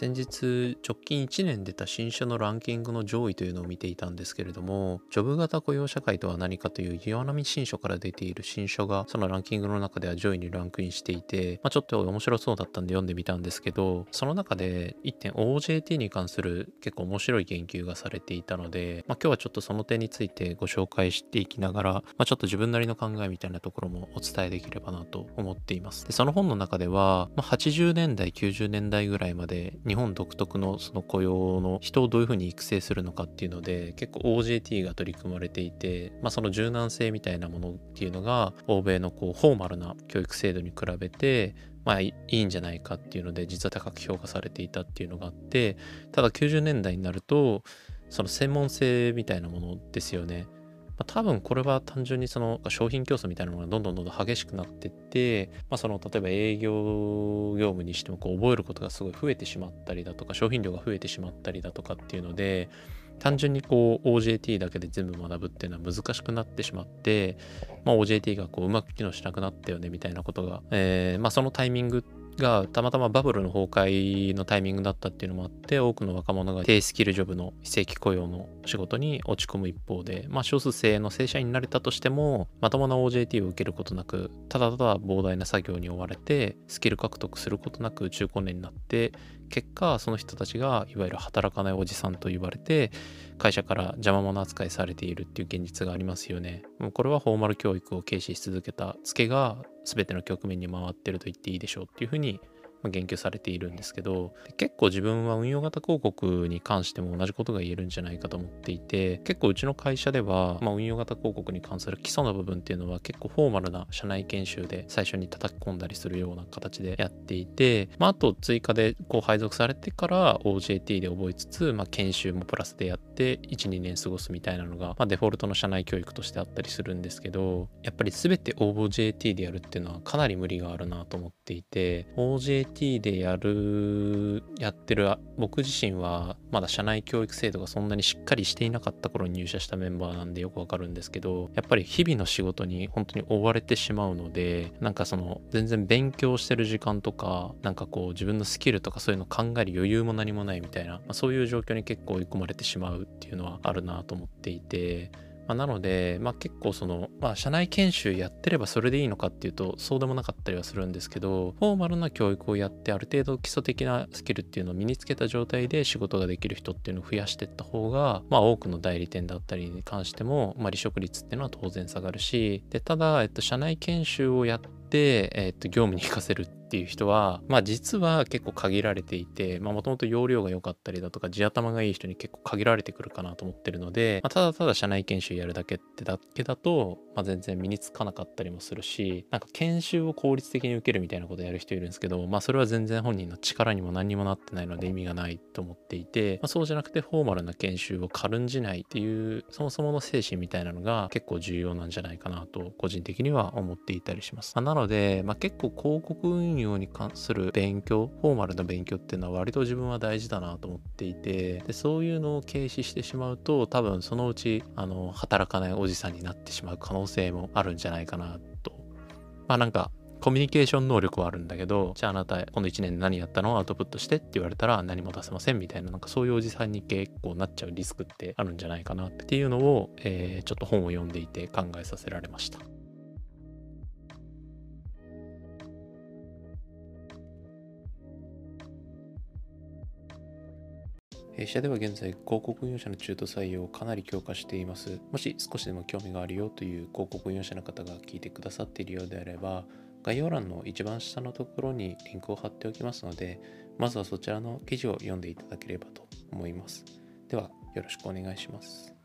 先日直近1年出た新書のランキングの上位というのを見ていたんですけれどもジョブ型雇用社会とは何かという岩波新書から出ている新書がそのランキングの中では上位にランクインしていて、まあ、ちょっと面白そうだったんで読んでみたんですけどその中で1点 OJT に関する結構面白い研究がされていたので、まあ、今日はちょっとその点についてご紹介していきながら、まあ、ちょっと自分なりの考えみたいなところもお伝えできればなと思っています。でその本の中では、まあ、80年代90年代ぐらいまで日本独特のその雇用の人をどういうふうに育成するのかっていうので結構 OJT が取り組まれていて、まあ、その柔軟性みたいなものっていうのが欧米のこうフォーマルな教育制度に比べてまあいいんじゃないかっていうので実は高く評価されていたっていうのがあってただ90年代になるとその専門性みたいなものですよね。まあ、多分これは単純にその商品競争みたいなものがどんどんどんどん激しくなってって、まあ、その例えば営業業務にしてもこう覚えることがすごい増えてしまったりだとか商品量が増えてしまったりだとかっていうので単純にこう OJT だけで全部学ぶっていうのは難しくなってしまって、まあ、OJT がこううまく機能しなくなったよねみたいなことが、えーまあ、そのタイミングってがたまたまバブルの崩壊のタイミングだったっていうのもあって多くの若者が低スキルジョブの非正規雇用の仕事に落ち込む一方で、まあ、少数精鋭の正社員になれたとしてもまともな OJT を受けることなくただただ膨大な作業に追われてスキル獲得することなく中高年になって結果その人たちがいわゆる働かないおじさんと言われて会社から邪魔者扱いされているっていう現実がありますよね。もうこれはフォーマル教育を軽視し続けたツケが全ての局面に回ってると言っていいでしょうっていうふうに言及されているんですけど結構自分は運用型広告に関しても同じことが言えるんじゃないかと思っていて結構うちの会社では、まあ、運用型広告に関する基礎の部分っていうのは結構フォーマルな社内研修で最初に叩き込んだりするような形でやっていて、まあ、あと追加でこう配属されてから OJT で覚えつつ、まあ、研修もプラスでやって12年過ごすみたいなのが、まあ、デフォルトの社内教育としてあったりするんですけどやっぱり全て OJT でやるっていうのはかなり無理があるなと思っていて OJT IT でやる、やってる僕自身はまだ社内教育制度がそんなにしっかりしていなかった頃に入社したメンバーなんでよくわかるんですけど、やっぱり日々の仕事に本当に追われてしまうので、なんかその全然勉強してる時間とか、なんかこう自分のスキルとかそういうの考える余裕も何もないみたいな、まあ、そういう状況に結構追い込まれてしまうっていうのはあるなと思っていて、まあ、なので、まあ、結構その、まあ、社内研修やってればそれでいいのかっていうとそうでもなかったりはするんですけどフォーマルな教育をやってある程度基礎的なスキルっていうのを身につけた状態で仕事ができる人っていうのを増やしていった方が、まあ、多くの代理店だったりに関しても、まあ、離職率っていうのは当然下がるしでただ、えっと、社内研修をやって、えっと、業務に活かせるっていう人は、まあ実は結構限られていて、まあもともと容量が良かったりだとか、地頭がいい人に結構限られてくるかなと思ってるので、まあ、ただただ社内研修やるだけってだけだと、まあ全然身につかなかったりもするし、なんか研修を効率的に受けるみたいなことやる人いるんですけど、まあそれは全然本人の力にも何にもなってないので意味がないと思っていて、まあそうじゃなくてフォーマルな研修を軽んじないっていう、そもそもの精神みたいなのが結構重要なんじゃないかなと個人的には思っていたりします。まあ、なので、まあ結構広告運用に関する勉強フォーマルな勉強っていうのは割と自分は大事だなと思っていてでそういうのを軽視してしまうと多分そのうちあの働かないおじさんになってしまう可能性もあるんじゃないかなとまあなんかコミュニケーション能力はあるんだけど、じゃああなた、この1年何やったの？アウトプットしてって言われたら何も出せませんみたいな、なんかそういうおじさんに結構なっちゃうリスクってあるんじゃないかなっていうのを、えー、ちょっと本を読んでいて考えさせられました。弊社では現在広告運用者の中途採用をかなり強化しています。もし少しでも興味があるよという広告運用者の方が聞いてくださっているようであれば、概要欄の一番下のところにリンクを貼っておきますので、まずはそちらの記事を読んでいただければと思います。では、よろしくお願いします。